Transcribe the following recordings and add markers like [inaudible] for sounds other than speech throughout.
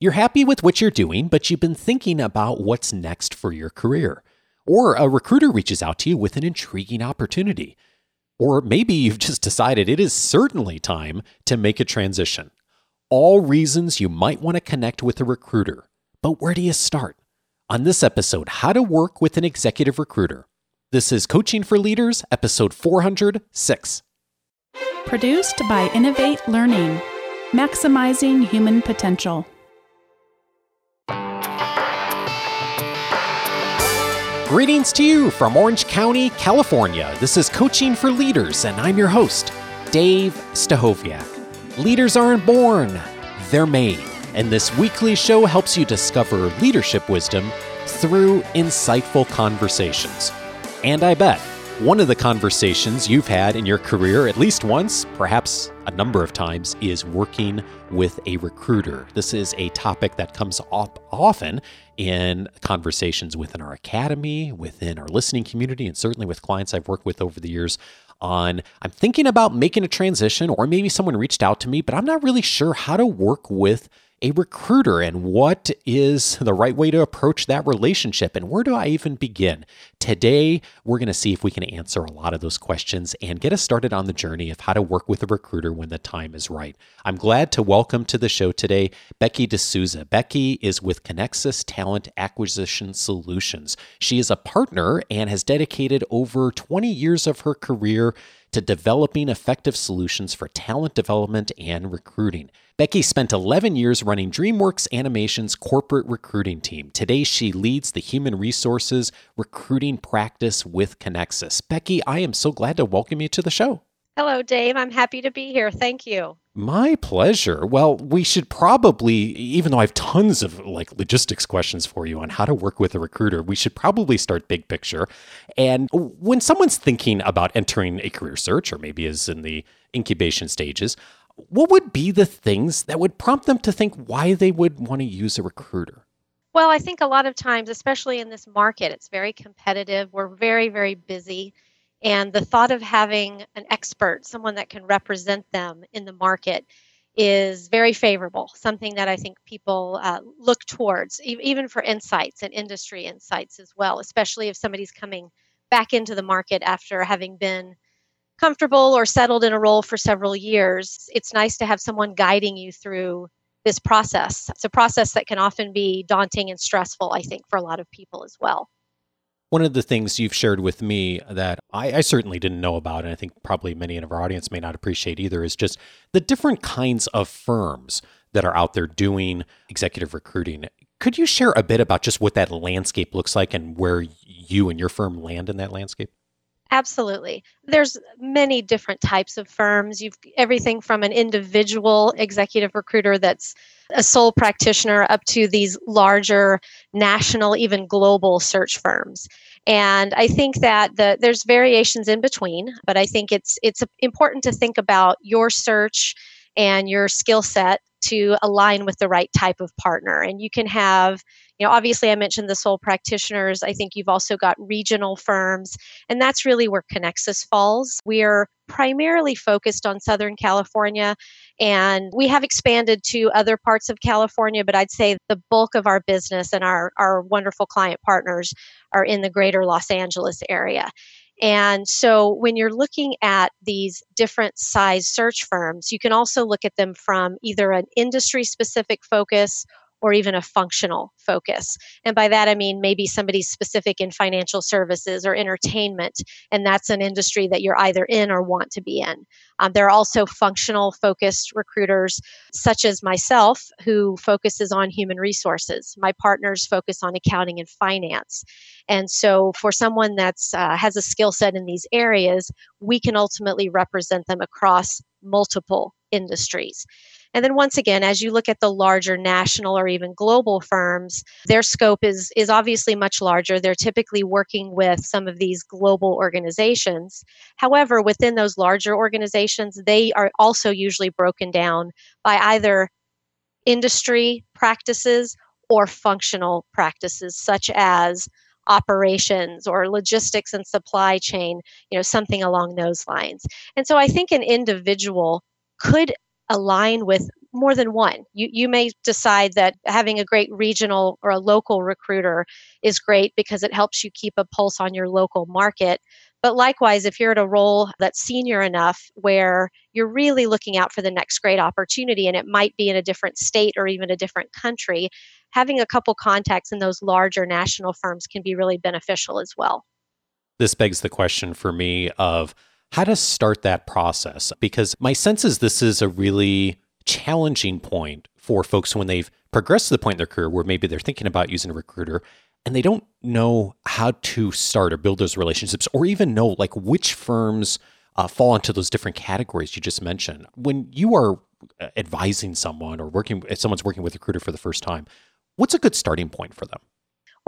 You're happy with what you're doing, but you've been thinking about what's next for your career. Or a recruiter reaches out to you with an intriguing opportunity. Or maybe you've [laughs] just decided it is certainly time to make a transition. All reasons you might want to connect with a recruiter. But where do you start? On this episode, How to Work with an Executive Recruiter. This is Coaching for Leaders, episode 406. Produced by Innovate Learning, maximizing human potential. Greetings to you from Orange County, California. This is Coaching for Leaders, and I'm your host, Dave Stachowiak. Leaders aren't born, they're made. And this weekly show helps you discover leadership wisdom through insightful conversations. And I bet one of the conversations you've had in your career, at least once, perhaps a number of times, is working with a recruiter. This is a topic that comes up often in conversations within our academy, within our listening community, and certainly with clients I've worked with over the years on I'm thinking about making a transition, or maybe someone reached out to me, but I'm not really sure how to work with a recruiter and what is the right way to approach that relationship and where do I even begin? Today, we're going to see if we can answer a lot of those questions and get us started on the journey of how to work with a recruiter when the time is right. I'm glad to welcome to the show today Becky D'Souza. Becky is with Connexus Talent Acquisition Solutions. She is a partner and has dedicated over 20 years of her career to developing effective solutions for talent development and recruiting. Becky spent 11 years running DreamWorks Animation's corporate recruiting team. Today, she leads the human resources recruiting practice with Connexus. Becky, I am so glad to welcome you to the show. Hello, Dave. I'm happy to be here. Thank you. My pleasure. Well, we should probably, even though I have tons of like logistics questions for you on how to work with a recruiter, we should probably start big picture. And when someone's thinking about entering a career search, or maybe is in the incubation stages, what would be the things that would prompt them to think why they would want to use a recruiter? Well, I think a lot of times, especially in this market, it's very competitive. We're very, very busy. And the thought of having an expert, someone that can represent them in the market, is very favorable, something that I think people uh, look towards, e- even for insights and industry insights as well, especially if somebody's coming back into the market after having been comfortable or settled in a role for several years, it's nice to have someone guiding you through this process. It's a process that can often be daunting and stressful, I think, for a lot of people as well. One of the things you've shared with me that I, I, certainly didn't know about, and I think probably many of our audience may not appreciate either, is just the different kinds of firms that are out there doing executive recruiting. Could you share a bit about just what that landscape looks like and where you and your firm land in that landscape? Absolutely. There's many different types of firms. You've everything from an individual executive recruiter that's a sole practitioner up to these larger national even global search firms. And I think that the, there's variations in between, but I think it's it's important to think about your search and your skill set to align with the right type of partner. And you can have you know obviously i mentioned the sole practitioners. I think you've also got regional firms and that's really where connexus falls. We are primarily focused on southern california and we have expanded to other parts of california but i'd say the bulk of our business and our, our wonderful client partners are in the greater los angeles area and so when you're looking at these different size search firms, you can also look at them from either an industry specific focus or even a functional focus. And by that, I mean maybe somebody's specific in financial services or entertainment, and that's an industry that you're either in or want to be in. Um, there are also functional focused recruiters, such as myself, who focuses on human resources. My partners focus on accounting and finance. And so, for someone that uh, has a skill set in these areas, we can ultimately represent them across multiple industries. And then once again, as you look at the larger national or even global firms, their scope is, is obviously much larger. They're typically working with some of these global organizations. However, within those larger organizations, they are also usually broken down by either industry practices or functional practices, such as operations or logistics and supply chain, you know, something along those lines. And so I think an individual could align with more than one. You, you may decide that having a great regional or a local recruiter is great because it helps you keep a pulse on your local market. But likewise, if you're at a role that's senior enough where you're really looking out for the next great opportunity and it might be in a different state or even a different country, having a couple contacts in those larger national firms can be really beneficial as well. This begs the question for me of how to start that process because my sense is this is a really challenging point for folks when they've progressed to the point in their career where maybe they're thinking about using a recruiter and they don't know how to start or build those relationships or even know like which firms uh, fall into those different categories you just mentioned. When you are uh, advising someone or working, if someone's working with a recruiter for the first time, what's a good starting point for them?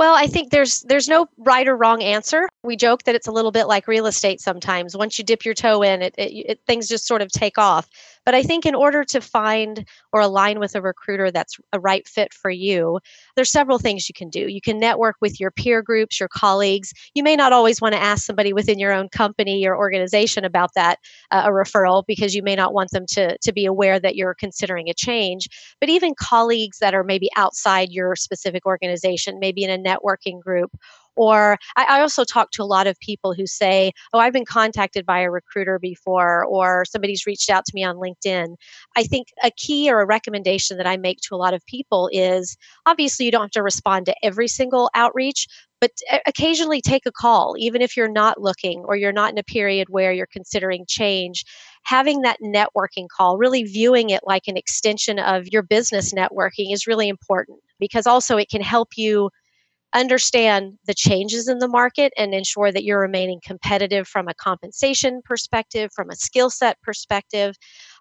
Well, I think there's there's no right or wrong answer. We joke that it's a little bit like real estate sometimes. Once you dip your toe in, it, it, it things just sort of take off. But I think in order to find or align with a recruiter that's a right fit for you, there's several things you can do. You can network with your peer groups, your colleagues. You may not always want to ask somebody within your own company or organization about that, uh, a referral, because you may not want them to, to be aware that you're considering a change. But even colleagues that are maybe outside your specific organization, maybe in a networking group or I, I also talk to a lot of people who say, Oh, I've been contacted by a recruiter before, or somebody's reached out to me on LinkedIn. I think a key or a recommendation that I make to a lot of people is obviously you don't have to respond to every single outreach, but eh, occasionally take a call, even if you're not looking or you're not in a period where you're considering change. Having that networking call, really viewing it like an extension of your business networking is really important because also it can help you understand the changes in the market and ensure that you're remaining competitive from a compensation perspective, from a skill set perspective.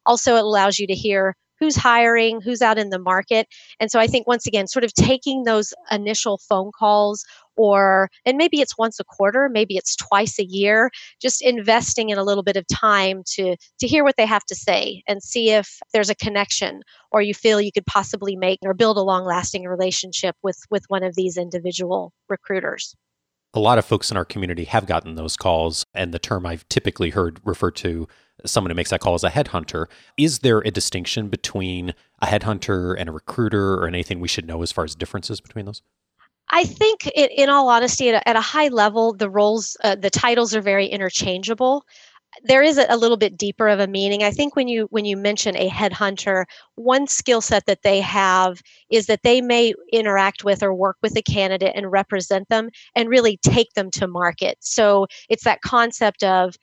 Also, it allows you to hear who's hiring, who's out in the market. And so I think once again, sort of taking those initial phone calls or and maybe it's once a quarter maybe it's twice a year just investing in a little bit of time to to hear what they have to say and see if there's a connection or you feel you could possibly make or build a long lasting relationship with with one of these individual recruiters a lot of folks in our community have gotten those calls and the term i've typically heard referred to someone who makes that call as a headhunter is there a distinction between a headhunter and a recruiter or anything we should know as far as differences between those I think, it, in all honesty, at a, at a, high level, the roles, uh, the titles are very interchangeable. There is a, a, little bit deeper of a meaning. I think when you when you mention a headhunter, one skill set that they have is that they may interact with or work with a candidate and represent them and really take them to market. So it's that concept of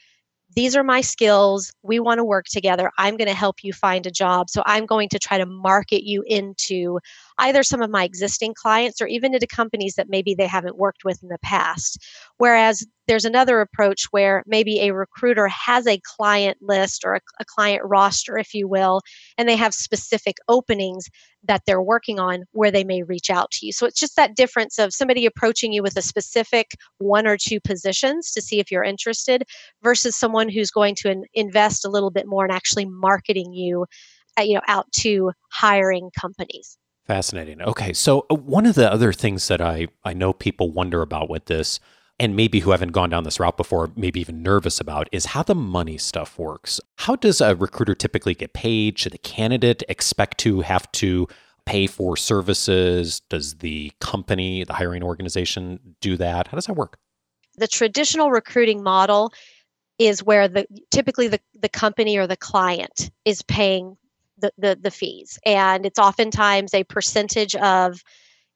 these are my skills. We want to work together. I'm going to help you find a job. So I'm going to try to market you into either some of my existing clients or even into companies that maybe they haven't worked with in the past. Whereas there's another approach where maybe a recruiter has a client list or a, a, client roster, if you will, and they have specific openings that they're working on where they may reach out to you. So it's just that difference of somebody approaching you with a specific one or two positions to see if you're interested versus someone who's going to in, invest a little bit more in actually marketing you, uh, you know, out to hiring companies. Fascinating. Okay. So, uh, one of the other things that I, I know people wonder about with this, and maybe who haven't gone down this route before, maybe even nervous about, is how the money stuff works. How does a recruiter typically get paid? Should the candidate expect to have to pay for services? Does the company, the hiring organization, do that? How does that work? The traditional recruiting model is where the typically the, the company or the client is paying the, the, fees. And it's oftentimes a percentage of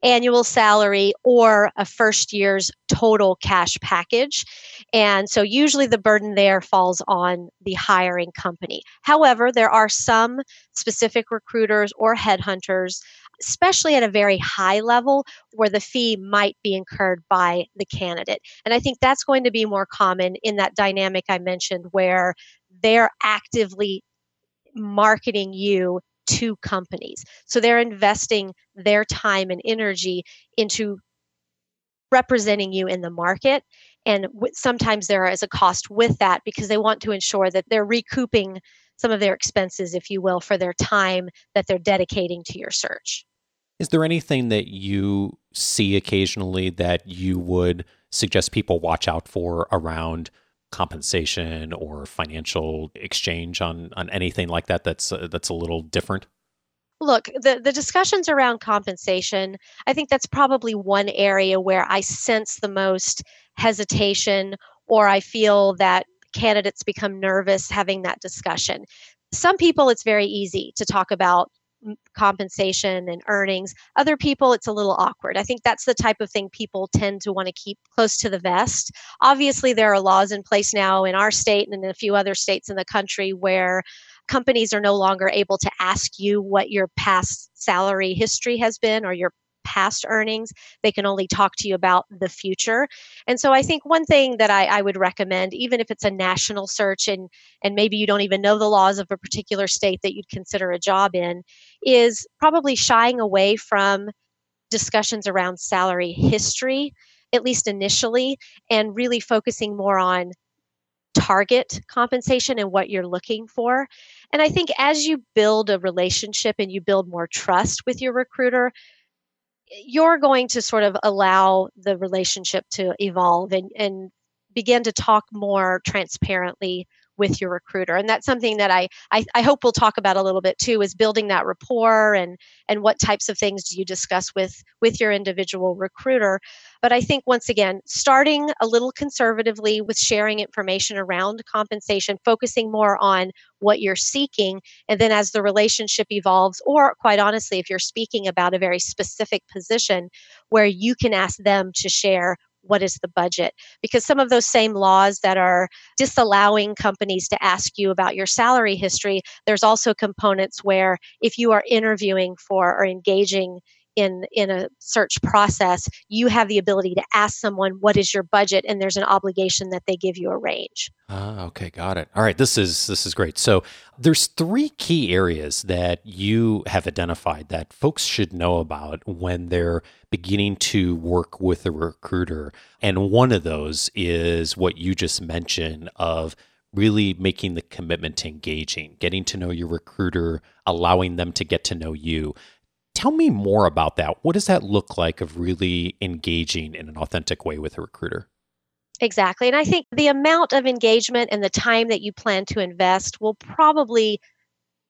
annual salary or a first year's total cash package. And so usually the burden there falls on the hiring company. However, there are some specific recruiters or headhunters, especially at a very high level, where the fee might be incurred by the candidate. And I think that's going to be more common in that dynamic I mentioned where they're actively marketing you to companies. So they're investing their time and energy into representing you in the market. And w- sometimes there is a cost with that because they want to ensure that they're recouping some of their expenses, if you will, for their time that they're dedicating to your search. Is there anything that you see occasionally that you would suggest people watch out for around compensation or financial exchange on on anything like that that's uh, that's a little different? Look, the, the discussions around compensation, I think that's probably one area where I sense the most hesitation or I feel that candidates become nervous having that discussion. Some people, it's very easy to talk about compensation and earnings. Other people, it's a little awkward. I think that's the type of thing people tend to want to keep close to the vest. Obviously, there are laws in place now in our state and in a few other states in the country where companies are no longer able to ask you what your past salary history has been or your past earnings. They can only talk to you about the future. And so I think one thing that I, I, would recommend, even if it's a national search and, and maybe you don't even know the laws of a particular state that you'd consider a job in, is probably shying away from discussions around salary history, at least initially, and really focusing more on target compensation and what you're looking for. And I think as you build a relationship and you build more trust with your recruiter, you're going to sort of allow the relationship to evolve and, and begin to talk more transparently with your recruiter. And that's something that I, I, I hope we'll talk about a little bit too is building that rapport and and what types of things do you discuss with with your individual recruiter but i think once again starting a little conservatively with sharing information around compensation focusing more on what you're seeking and then as the relationship evolves or quite honestly if you're speaking about a very specific position where you can ask them to share what is the budget. Because some of those same laws that are disallowing companies to ask you about your salary history there's also components where if you are interviewing for or engaging in in a search process you have the ability to ask someone what is your budget? and there's an obligation that they give you a range. Ah okay got it. All right this is this is great. So there's three key areas that you have identified that folks should know about when they're beginning to work with a recruiter and one of those is what you just mentioned of really making the commitment to engaging, getting to know your recruiter, allowing them to get to know you. Tell me more about that. What does that look like of really engaging in an authentic way with a recruiter? Exactly. And I think the amount of engagement and the time that you plan to invest will probably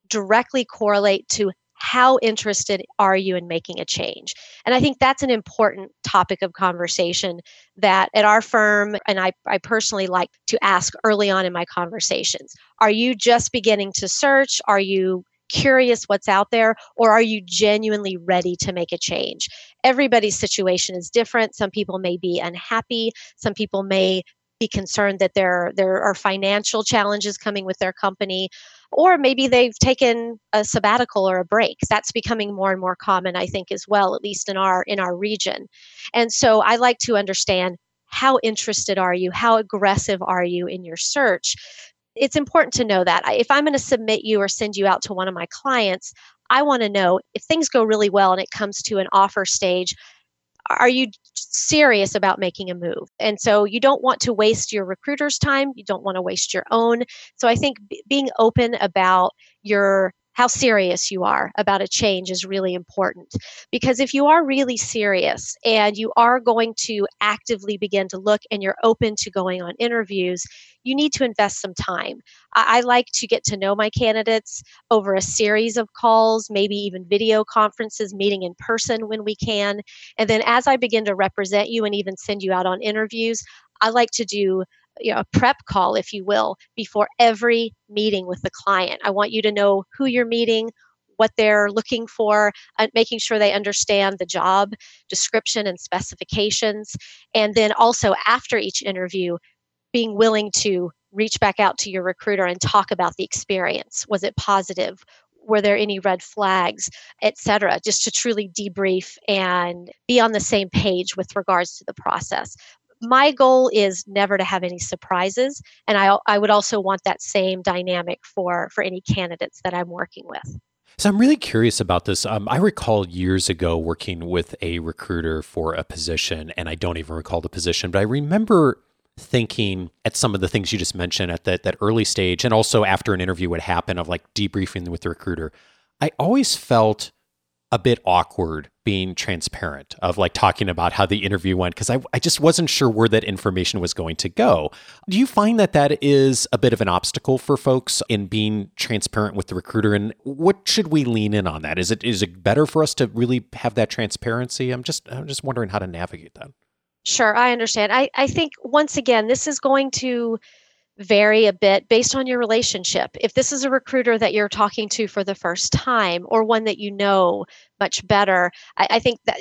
directly correlate to how interested are you in making a change? And I think that's an important topic of conversation that at our firm, and I, I personally like to ask early on in my conversations Are you just beginning to search? Are you curious what's out there or are you genuinely ready to make a change? Everybody's situation is different. Some people may be unhappy. Some people may be concerned that there there are financial challenges coming with their company or maybe they've taken a sabbatical or a break. That's becoming more and more common i think as well at least in our in our region. And so i like to understand how interested are you? How aggressive are you in your search it's important to know that. If I'm going to submit you or send you out to one of my clients, I want to know if things go really well and it comes to an offer stage, are you serious about making a move? And so you don't want to waste your recruiter's time, you don't want to waste your own. So I think b- being open about your how serious you are about a change is really important. Because if you are really serious and you are going to actively begin to look and you're open to going on interviews, you need to invest some time. I, I like to get to know my candidates over a series of calls, maybe even video conferences, meeting in person when we can. And then as I begin to represent you and even send you out on interviews, I like to do you know, a prep call, if you will, before every meeting with the client. I want you to know who you're meeting, what they're looking for, uh, making sure they understand the job description and specifications. And then also after each interview, being willing to reach back out to your recruiter and talk about the experience. Was it positive? Were there any red flags, etc. Just to truly debrief and be on the same page with regards to the process my goal is never to have any surprises and I, I would also want that same dynamic for for any candidates that i'm working with. So i'm really curious about this. Um, i recall years ago working with a recruiter for a position and i don't even recall the position but i remember thinking at some of the things you just mentioned at that, that early stage and also after an interview would happen of like debriefing with the recruiter i always felt a bit awkward being transparent of like talking about how the interview went because I, I just wasn't sure where that information was going to go. Do you find that that is a bit of an obstacle for folks in being transparent with the recruiter? And what should we lean in on that? Is it is it better for us to really have that transparency? I'm just I'm just wondering how to navigate that. Sure, I understand. I, I think once again, this is going to vary a bit based on your relationship. If this is a recruiter that you're talking to for the first time or one that you know much better, I, I think that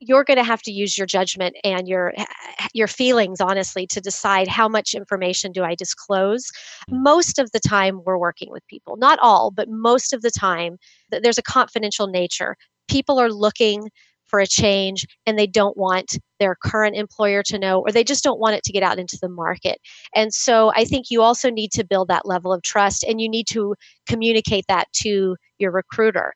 you're going to have to use your judgment and your your feelings honestly to decide how much information do I disclose. Most of the time we're working with people, not all, but most of the time there's a confidential nature. People are looking for a change and they don't want their current employer to know or they just don't want it to get out into the market. And so I think you also need to build that level of trust and you need to communicate that to your recruiter.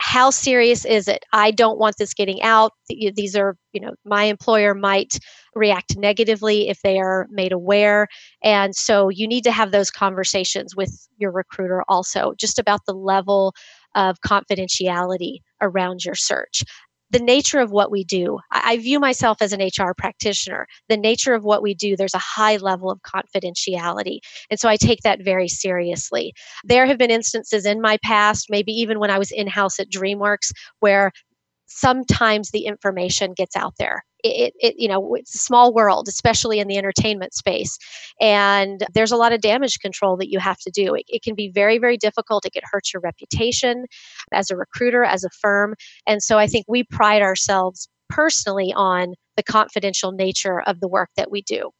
How serious is it? I don't want this getting out. These are, you know, my employer might react negatively if they are made aware. And so you need to have those conversations with your recruiter also, just about the level of confidentiality around your search the nature of what we do. I, I, view myself as an HR practitioner. The nature of what we do, there's a high level of confidentiality. And so I take that very seriously. There have been instances in my past, maybe even when I was in house at DreamWorks, where sometimes the information gets out there it, it, you know it's a small world especially in the entertainment space and there's a lot of damage control that you have to do it, it can be very very difficult it can hurt your reputation as a recruiter as a firm and so i think we pride ourselves personally on the confidential nature of the work that we do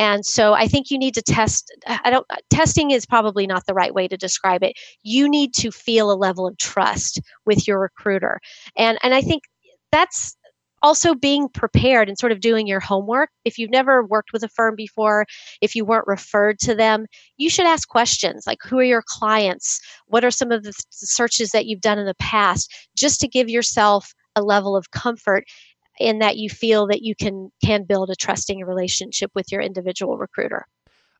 and so I think you need to test I don't testing is probably not the right way to describe it. You need to feel a level of trust with your recruiter. And and I think that's also being prepared and sort of doing your homework. If you've never worked with a firm before, if you weren't referred to them, you should ask questions like who are your clients? What are some of the searches that you've done in the past? Just to give yourself a level of comfort in that you feel that you can can build a trusting relationship with your individual recruiter.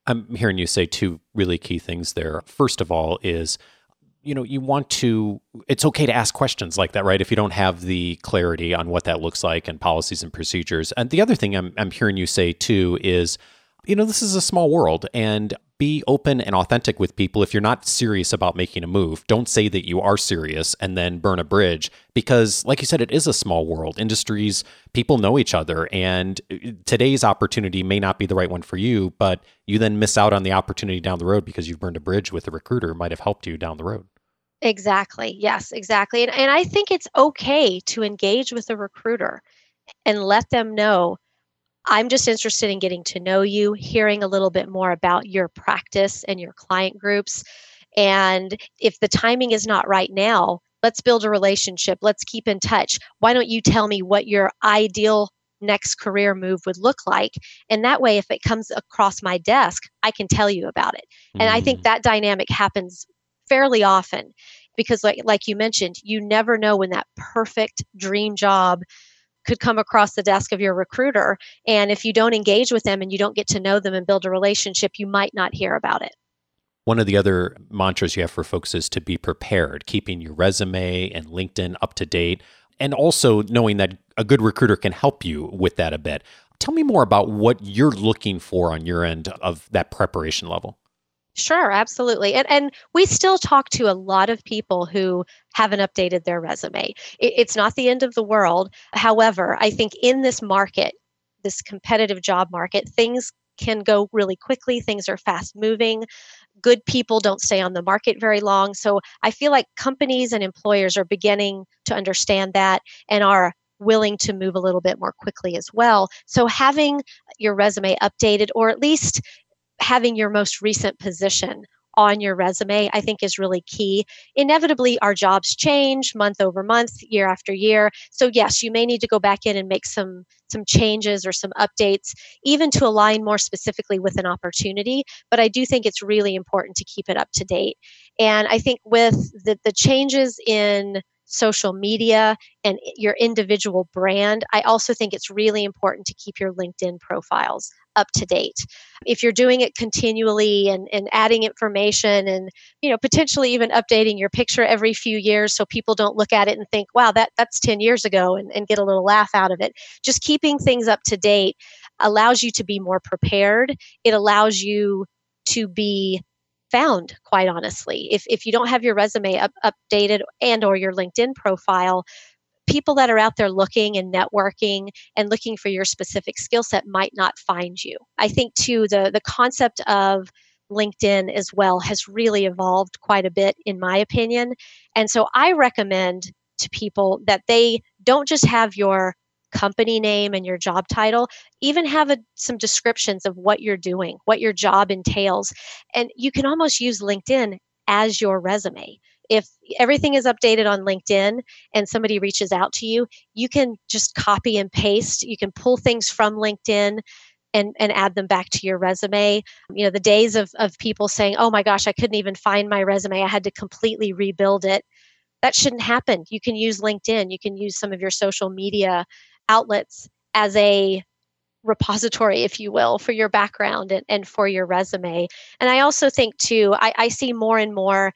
I'm hearing you say two really key things there. First of all is you know you want to it's okay to ask questions like that right? If you don't have the clarity on what that looks like and policies and procedures. And the other thing i'm, I'm hearing you say too is you know this is a small world and be open and authentic with people if you're not serious about making a move don't say that you are serious and then burn a bridge because like you said it is a small world industries people know each other and uh, today's opportunity may not be the right one for you but you then miss out on the opportunity down the road because you've burned a bridge with a recruiter might have helped you down the road Exactly. Yes, exactly. And, and I think it's okay to engage with a recruiter and let them know I'm just interested in getting to know you, hearing a little bit more about your practice and your client groups. And if the timing is not right now, let's build a relationship. Let's keep in touch. Why don't you tell me what your ideal next career move would look like? And that way, if it comes across my desk, I can tell you about it. Mm. And I think mm. that dynamic happens fairly often because like like you mentioned you never know when that perfect dream job could come across the desk of your recruiter and if you don't engage with them and you don't get to know them and build a relationship you might not hear about it. One of the other mantras you have for folks is to be prepared keeping your resume and linkedin up to date and also knowing that a good recruiter can help you with that a bit. Tell me more about what you're looking for on your end of that preparation level Sure, absolutely. And and we still talk to a lot of people who haven't updated their resume. It, it's not the end of the world. However, I think in this market, this competitive job market, things can go really quickly. Things are fast moving. Good people don't stay on the market very long. So I feel like companies and employers are beginning to understand that and are willing to move a little bit more quickly as well. So having your resume updated or at least having your most recent position on your resume, I think is really key. Inevitably, our jobs change month over month, year after year. So yes, you may need to go back in and make some some changes or some updates, even to align more specifically with an opportunity. But I do think it's really important to keep it up to date. And I think with the, the changes in social media and your individual brand, I also think it's really important to keep your LinkedIn profiles up to date. If you're doing it continually and, and adding information and you know potentially even updating your picture every few years so people don't look at it and think, wow, that, that's 10 years ago and, and get a little laugh out of it. Just keeping things up to date allows you to be more prepared. It allows you to be found quite honestly if, if you don't have your resume up, updated and or your linkedin profile people that are out there looking and networking and looking for your specific skill set might not find you. I think too the the concept of linkedin as well has really evolved quite a bit in my opinion. And so i recommend to people that they don't just have your company name and your job title even have a, some descriptions of what you're doing what your job entails. And you can almost use linkedin as your resume if everything is updated on linkedin and somebody reaches out to you you can just copy and paste you can pull things from linkedin and, and add them back to your resume. You know, the days of, of people saying, oh my gosh, I couldn't even find my resume. I had to completely rebuild it. That shouldn't happen. You can use LinkedIn. You can use some of your social media outlets as a repository, if you will, for your background and, and for your resume. And I also think, too, I, I see more and more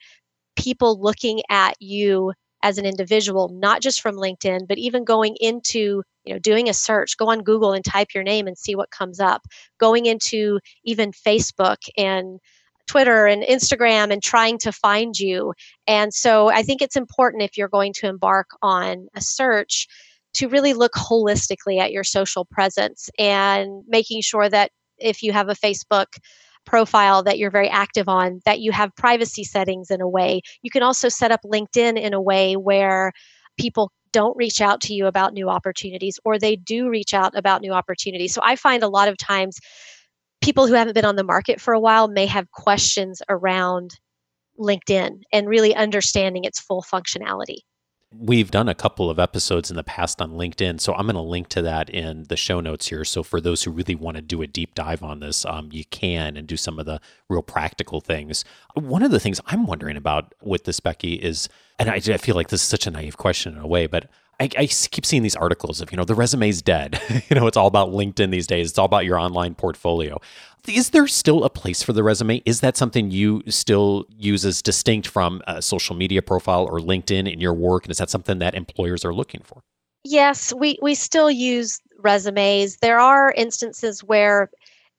people looking at you as an individual, not just from LinkedIn, but even going into, you know, doing a search, go on Google and type your name and see what comes up. Going into even Facebook and Twitter and Instagram and trying to find you. And so I think it's important if you're going to embark on a search to really look holistically at your social presence and making sure that if you have a Facebook profile that you're very active on, that you have privacy settings in a way. You can also set up LinkedIn in a way where people don't reach out to you about new opportunities or they do reach out about new opportunities. So I find a lot of times people who haven't been on the market for a while may have questions around LinkedIn and really understanding its full functionality. We've done a couple of episodes in the past on LinkedIn, so I'm going to link to that in the show notes here. So for those who really want to do a deep dive on this, um, you can and do some of the real practical things. One of the things I'm wondering about with this, Becky, is, and I, I feel like this is such a naive question in a way, but I, I, keep seeing these articles of, you know, the resume's dead. [laughs] you know, it's all about LinkedIn these days. It's all about your online portfolio. Is there still a place for the resume? Is that something you still use as distinct from a social media profile or LinkedIn in your work? And is that something that employers are looking for? Yes, we, we still use resumes. There are instances where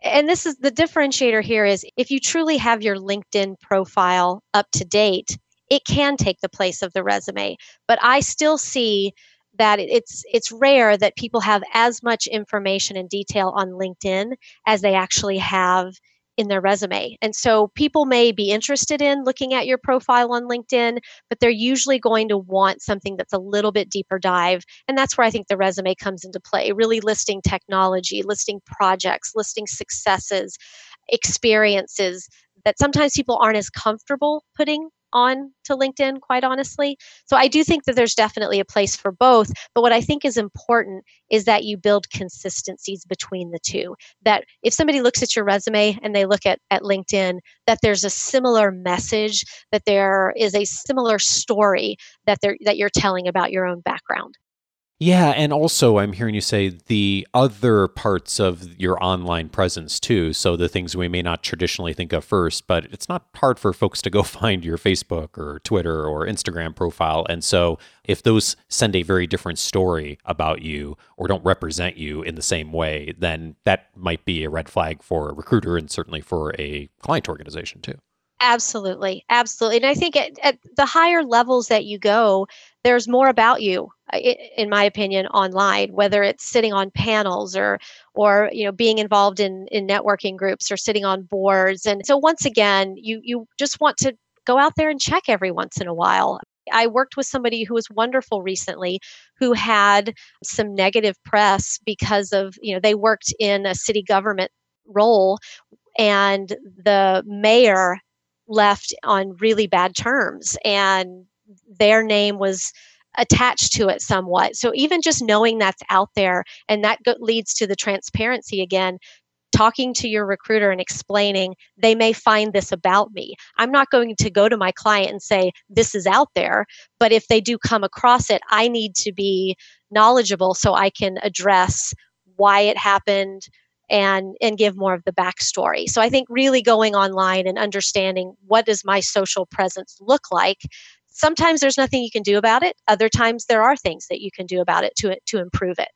and this is the differentiator here is if you truly have your LinkedIn profile up to date, it can take the place of the resume. But I still see that it's it's rare that people have as much information and detail on LinkedIn as they actually have in their resume. And so people may be interested in looking at your profile on LinkedIn, but they're usually going to want something that's a little bit deeper dive. And that's where I think the resume comes into play, really listing technology, listing projects, listing successes, experiences that sometimes people aren't as comfortable putting on to LinkedIn, quite honestly. So I do think that there's definitely a place for both. But what I think is important is that you build consistencies between the two. That if somebody looks at your resume and they look at, at LinkedIn, that there's a similar message, that there is a similar story that, they're that you're telling about your own background. Yeah, and also I'm hearing you say the other parts of your online presence too. So the things we may not traditionally think of first, but it's not hard for folks to go [laughs] find your Facebook or Twitter or Instagram profile. And so if those send a very different story about you or don't represent you in the same way, then that might be a red flag for a recruiter and certainly for a client organization too. Absolutely. Absolutely. And I think at, at, the higher levels that you go, there's more about you, in my opinion, online, whether it's sitting on panels or, or, you know, being involved in, in networking groups or sitting on boards. And so once again, you, you just want to go out there and check every once in a while. I worked with somebody who was wonderful recently who had some negative press because of, you know, they worked in a city government role and the mayor left on really bad terms and their name was attached to it somewhat. So even just knowing that's out there and that go- leads to the transparency again, talking to your recruiter and explaining they may find this about me. I'm not going to go to my client and say this is out there, but if they do come across it, I need to be knowledgeable so I can address why it happened, and and give more of the backstory. So I think really going online and understanding what does my social presence look like. Sometimes there's nothing you can do about it. Other times there are things that you can do about it to to improve it.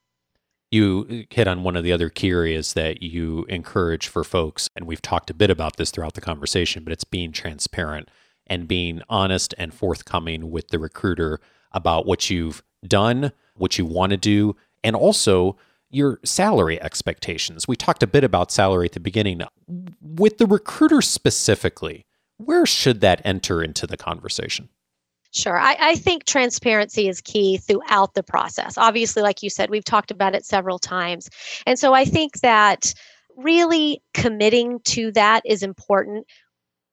You uh, hit on one of the other key areas that you encourage for folks, and we've talked a bit about this throughout the conversation, but it's being transparent and being honest and forthcoming with the recruiter about what you've done, what you want to do, and also your salary expectations. We talked a bit about salary at the beginning. With the recruiter specifically, where should that enter into the conversation? Sure. I, I, think transparency is key throughout the process. Obviously, like you said, we've talked about it several times. And so I think that really committing to that is important.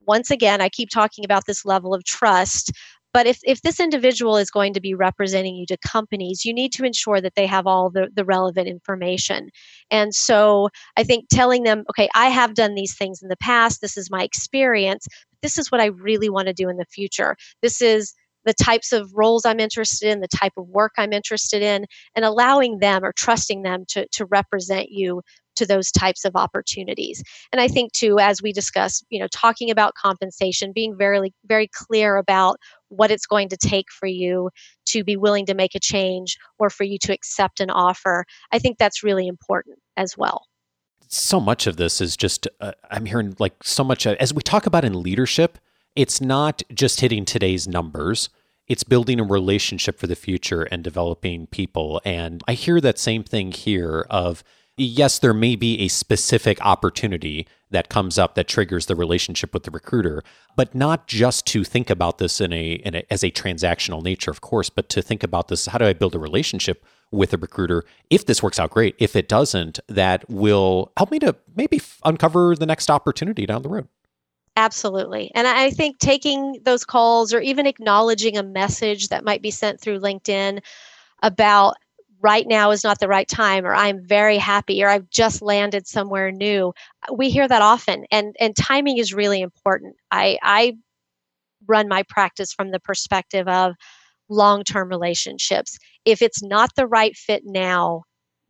Once again, I keep talking about this level of trust. But if, if this individual is going to be representing you to companies, you need to ensure that they have all the, the relevant information. And so I think telling them, okay, I have done these things in the past, this is my experience, this is what I really want to do in the future. This is the types of roles I'm interested in, the type of work I'm interested in, and allowing them or trusting them to, to represent you to those types of opportunities. And I think too, as we discussed, you know, talking about compensation, being very, very clear about what it's going to take for you to be willing to make a change or for you to accept an offer. I think that's really important as well. So much of this is just, uh, I'm hearing like so much, uh, as we talk about in leadership, it's not just hitting today's numbers. It's building a relationship for the future and developing people. And I hear that same thing here of, yes, there may be a specific opportunity that comes up that triggers the relationship with the recruiter, but not just to think about this in a, in a as a transactional nature, of course, but to think about this: how do I build a relationship with a recruiter? If this works out, great. If it doesn't, that will help me to maybe uncover the next opportunity down the road. Absolutely. And I think taking those calls or even acknowledging a message that might be sent through LinkedIn about right now is not the right time or i'm very happy or i've just landed somewhere new uh, we hear that often and and timing is really important. I i run my practice from the perspective of long-term relationships. If it's not the right fit now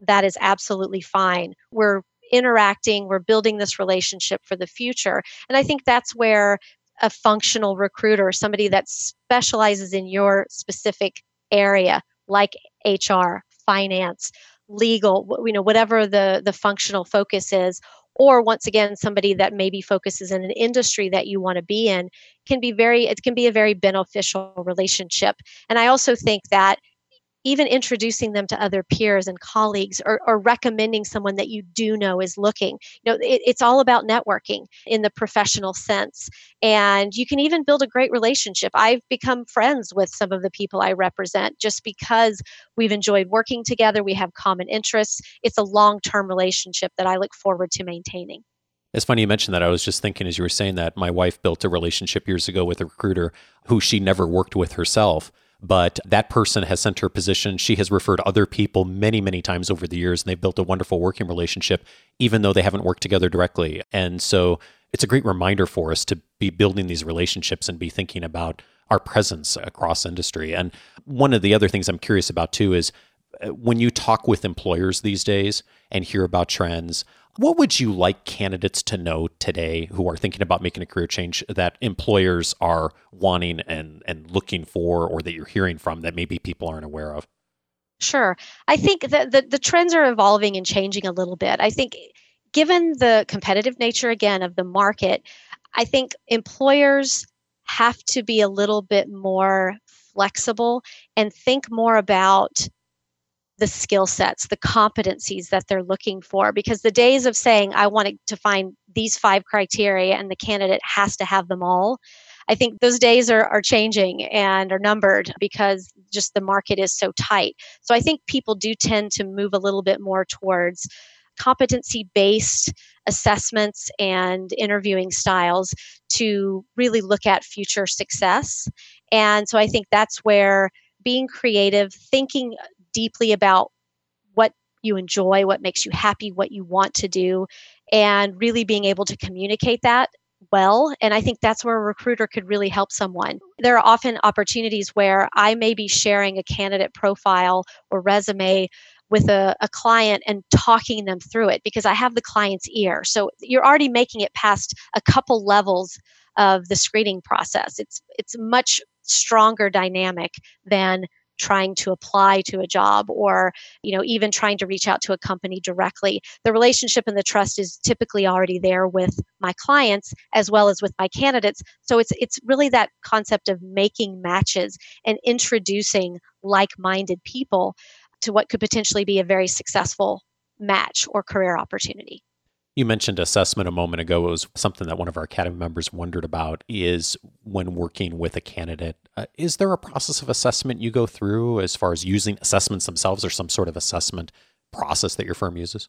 that is absolutely fine. We're interacting we're building this relationship for the future. And i think that's where a functional recruiter somebody that specializes in your specific area like hr finance, legal, you know, whatever the the functional focus is, or once again somebody that maybe focuses in an industry that you want to be in can be very it can be a very beneficial relationship. And i also think that even introducing them to other peers and colleagues or, or recommending someone that you do know is looking. You know it, it's all about networking in the professional sense. And you can even build a great relationship. I've become friends with some of the people i represent just because we've enjoyed working together. We have common interests. It's a long-term relationship that i look forward to maintaining. It's funny you mentioned that. I was just thinking as you were saying that my wife built a relationship years ago with a recruiter who she never worked with herself but that person has sent her position. She has referred other people many, many times over the years, and they've built a wonderful working relationship, even though they haven't worked together directly. And so it's a great reminder for us to be building these relationships and be thinking about our presence across industry. And one of the other things I'm curious about too is uh, when you talk with employers these days and hear about trends, what would you like candidates to know today who are thinking about making a career change that employers are wanting and, and looking for, or that you're hearing from that maybe people aren't aware of? Sure. I think that the, the trends are evolving and changing a little bit. I think, given the competitive nature again of the market, I think employers have to be a little bit more flexible and think more about the skill sets, the competencies that they're looking for. Because the days of saying, I wanted to find these five criteria and the candidate has to have them all, I think those days are, are changing and are numbered because just the market is so tight. So I think people do tend to move a little bit more towards competency based assessments and interviewing styles to really look at future success. And so I think that's where being creative, thinking deeply about what you enjoy, what makes you happy, what you want to do, and really being able to communicate that well. And I think that's where a recruiter could really help someone. There are often opportunities where I may be sharing a candidate profile or resume with a, a client and talking them through it because I have the client's ear. So you're already making it past a couple levels of the screening process. It's it's much stronger dynamic than trying to apply to a job or you know even trying to reach out to a company directly. The relationship and the trust is typically already there with my clients as well as with my candidates. So it's it's really that concept of making matches and introducing like-minded people to what could potentially be a very successful match or career opportunity you mentioned assessment a moment ago. It was something that one of our academy members wondered about is when working with a candidate, uh, is there a process of assessment you go through as far as using assessments themselves or some sort of assessment process that your firm uses?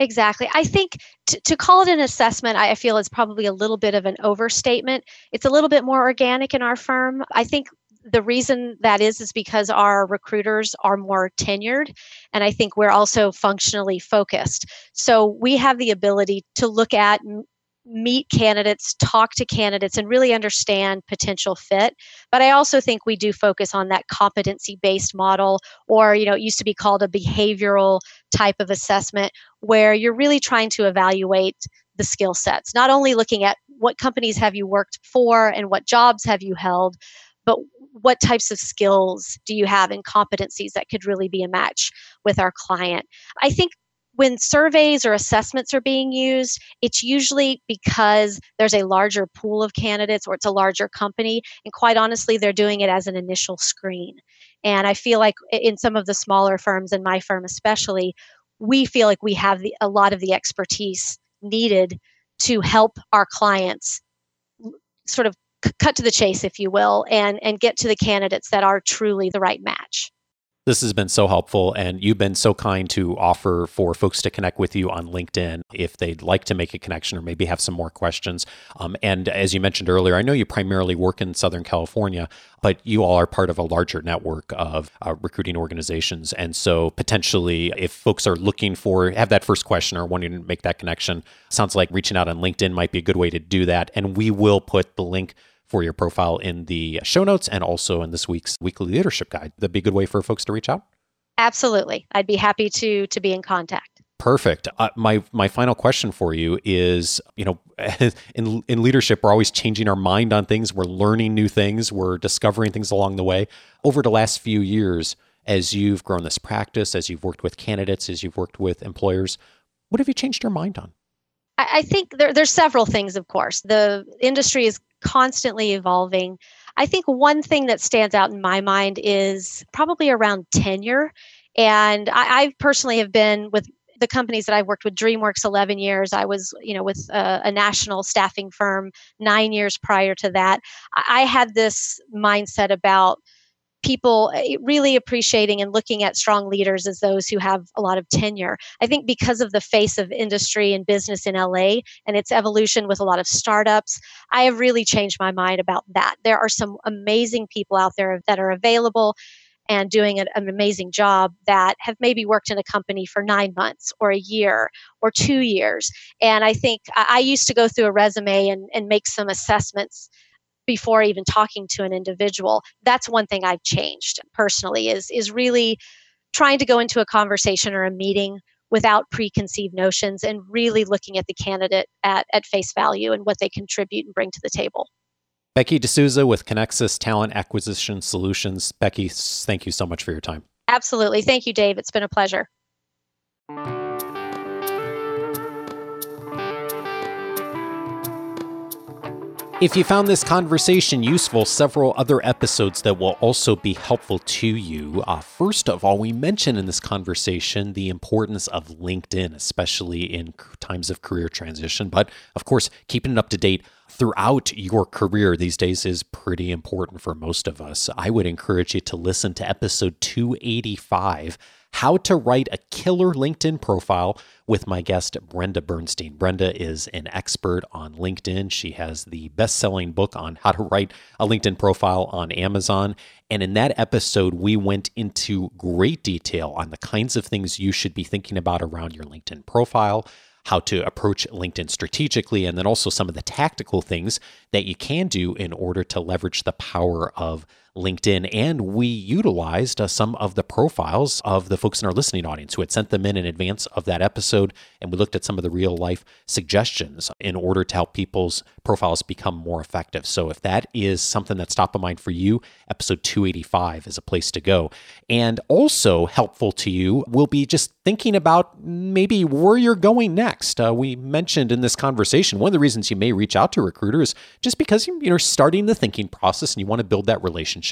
Exactly. I think t- to call it an assessment, I feel is probably a little bit of an overstatement. It's a little bit more organic in our firm. I think the reason that is is because our recruiters are more tenured and i think we're also functionally focused. So we have the ability to look at meet candidates talk to candidates and really understand potential fit. But i also think we do focus on that competency based model or you know it used to be called a behavioral type of assessment where you're really trying to evaluate the skill sets. Not only looking at what companies have you worked for and what jobs have you held but what types of skills do you have and competencies that could really be a match with our client? I think when surveys or assessments are being used, it's usually because there's a larger pool of candidates or it's a larger company. And quite honestly, they're doing it as an initial screen. And I feel like in some of the smaller firms, and my firm especially, we feel like we have the, a lot of the expertise needed to help our clients sort of cut to the chase, if you will, and and get to the candidates that are truly the right match. This has been so helpful, and you've been so kind to offer for folks to connect with you on LinkedIn if they'd like to make a connection or maybe have some more questions. Um, and as you mentioned earlier, I know you primarily work in Southern California, but you all are part of a larger network of uh, recruiting organizations. And so potentially, if folks are looking for, have that first question or wanting to make that connection, sounds like reaching out on LinkedIn might be a good way to do that. And we will put the link for your profile in the show notes and also in this week's weekly leadership guide. That'd be a good way for folks to reach out. Absolutely. I'd be happy to to be in contact. Perfect. Uh, my my final question for you is, you know, [laughs] in in leadership, we're always changing our mind on things. We're learning new things. We're discovering things along the way. Over the last few years, as you've grown this practice, as you've worked with candidates, as you've worked with employers, what have you changed your mind on? I, I think there, there's several things. Of course, the industry is constantly evolving. I think one thing that stands out in my mind is probably around tenure. And I, I personally have been with the companies that I've worked with, DreamWorks 11 years. I was, you know, with a, a, national staffing firm nine years prior to that. I, I had this mindset about people eh, really appreciating and looking at strong leaders as those who have a lot of tenure. I think because of the face of industry and business in LA and its evolution with a lot of startups, I have really changed my mind about that. There are some amazing people out there that are available and doing an, an, amazing job that have maybe worked in a company for nine months or a year or two years. And I think I, I used to go through a resume and, and make some assessments before even talking to an individual that's one thing i've changed personally is is really trying to go into a conversation or a meeting without preconceived notions and really looking at the candidate at, at face value and what they contribute and bring to the table. Becky d'souza with connexus talent acquisition solutions. Becky thank you so much for your time. Absolutely. Thank you dave. It's been a pleasure If you found this conversation useful, several other episodes that will also be helpful to you. Uh, first of all, we mentioned in this conversation the importance of LinkedIn, especially in times of career transition. But of course, keeping it up to date throughout your career these days is pretty important for most of us. I would encourage you to listen to episode 285 how to Write a Killer LinkedIn Profile with my guest, Brenda Bernstein. Brenda is an expert on LinkedIn. She has the best selling book on how to write a LinkedIn profile on Amazon. And in that episode, we went into great detail on the kinds of things you should be thinking about around your LinkedIn profile how to approach LinkedIn strategically, and then also some of the tactical things that you can do in order to leverage the power of LinkedIn. And we utilized uh, some of the profiles of the folks in our listening audience who had sent them in in advance of that episode. And we looked at some of the real life suggestions in order to help people's profiles become more effective. So if that is something that's top of mind for you, episode 285 is a place to go. And also helpful to you will be just thinking about maybe where you're going next. Uh, we mentioned in this conversation one of the reasons you may reach out to a recruiter is just because you're starting the thinking process and you want to build that relationship.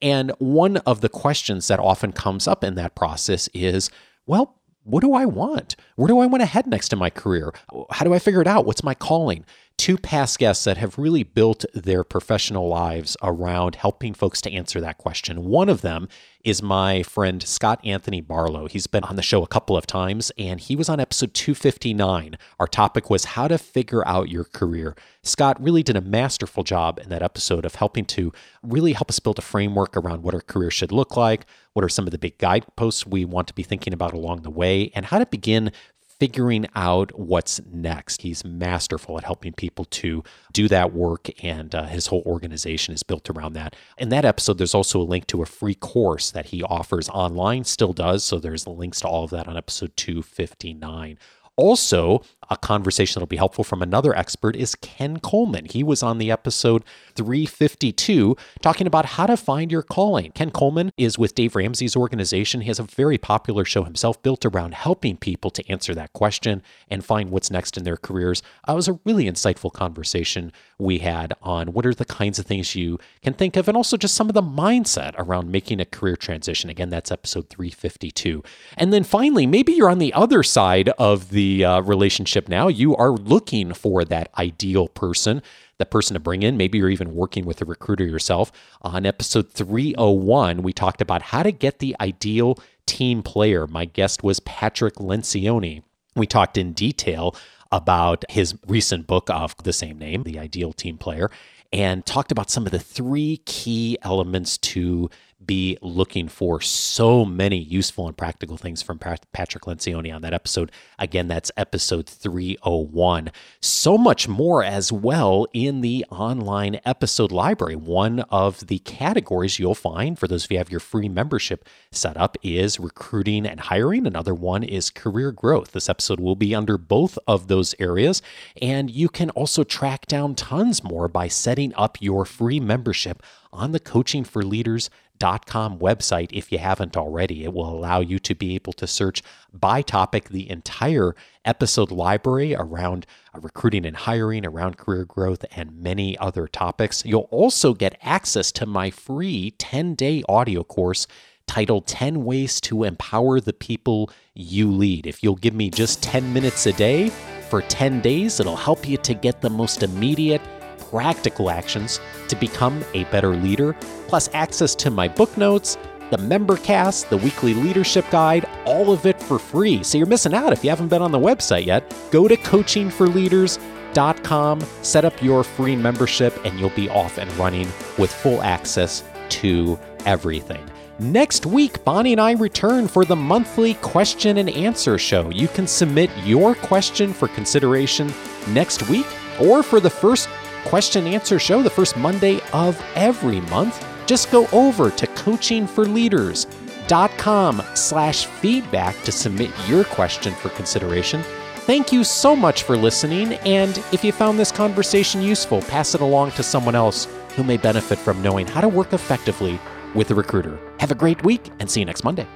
And one of the questions that often comes up in that process is, well, what do I want? Where do I want to head next in my career? How do I figure it out? What's my calling? Two past guests that have really built their professional lives around helping folks to answer that question. One of them is my friend Scott Anthony Barlow. He's been on the show a couple of times and he was on episode 259. Our topic was how to figure out your career. Scott really did a masterful job in that episode of helping to really help us build a framework around what our career should look like, what are some of the big guideposts we want to be thinking about along the way, and how to begin figuring out what's next. He's masterful at helping people to do that work, and uh, his whole organization is built around that. In that episode, there's also a link to a free course that he offers online, still does. So there's links to all of that on episode 259. Also, a conversation that'll be helpful from another expert is Ken Coleman. He was on the episode 352 talking about how to find your calling. Ken Coleman is with Dave Ramsey's organization. He has a very popular show himself built around helping people to answer that question and find what's next in their careers. Uh, it was a really insightful conversation we had on what are the kinds of things you can think of and also just some of the mindset around making a career transition. Again, that's episode 352. And then finally, maybe you're on the other side of the uh, relationship now, you are looking for that ideal person, that person to bring in. Maybe you're even working with a recruiter yourself. On episode 301, we talked about how to get the ideal team player. My guest was Patrick Lencioni. We talked in detail about his recent book of the same name, The Ideal Team Player, and talked about some of the three key elements to be looking for so many useful and practical things from Patrick Lencioni on that episode. Again, that's episode 301. So much more as well in the online episode library. One of the categories you'll find for those of you have your free membership set up is recruiting and hiring. Another one is career growth. This episode will be under both of those areas. And you can also track down tons more by setting up your free membership on the Coaching for Leaders com website if you haven't already. It will allow you to be able to search by topic the entire episode library around uh, recruiting and hiring, around career growth, and many other topics. You'll also get access to my free 10 day audio course titled 10 Ways to Empower the People You Lead. If you'll give me just 10 minutes a day for 10 days, it'll help you to get the most immediate practical actions to become a better leader, plus access to my book notes, the member cast, the weekly leadership guide, all of it for free. So you're missing out if you haven't been on the website yet. Go to coachingforleaders.com, set up your free membership, and you'll be off and running with full access to everything. Next week, Bonnie and I return for the monthly question and answer show. You can submit your question for consideration next week or for the first question answer show the first Monday of every month. Just go over to coachingforleaders.com slash feedback to submit your question for consideration. Thank you so much for listening, and if you found this conversation useful, pass it along to someone else who may benefit from knowing how to work effectively with a recruiter. Have a great week and see you next Monday.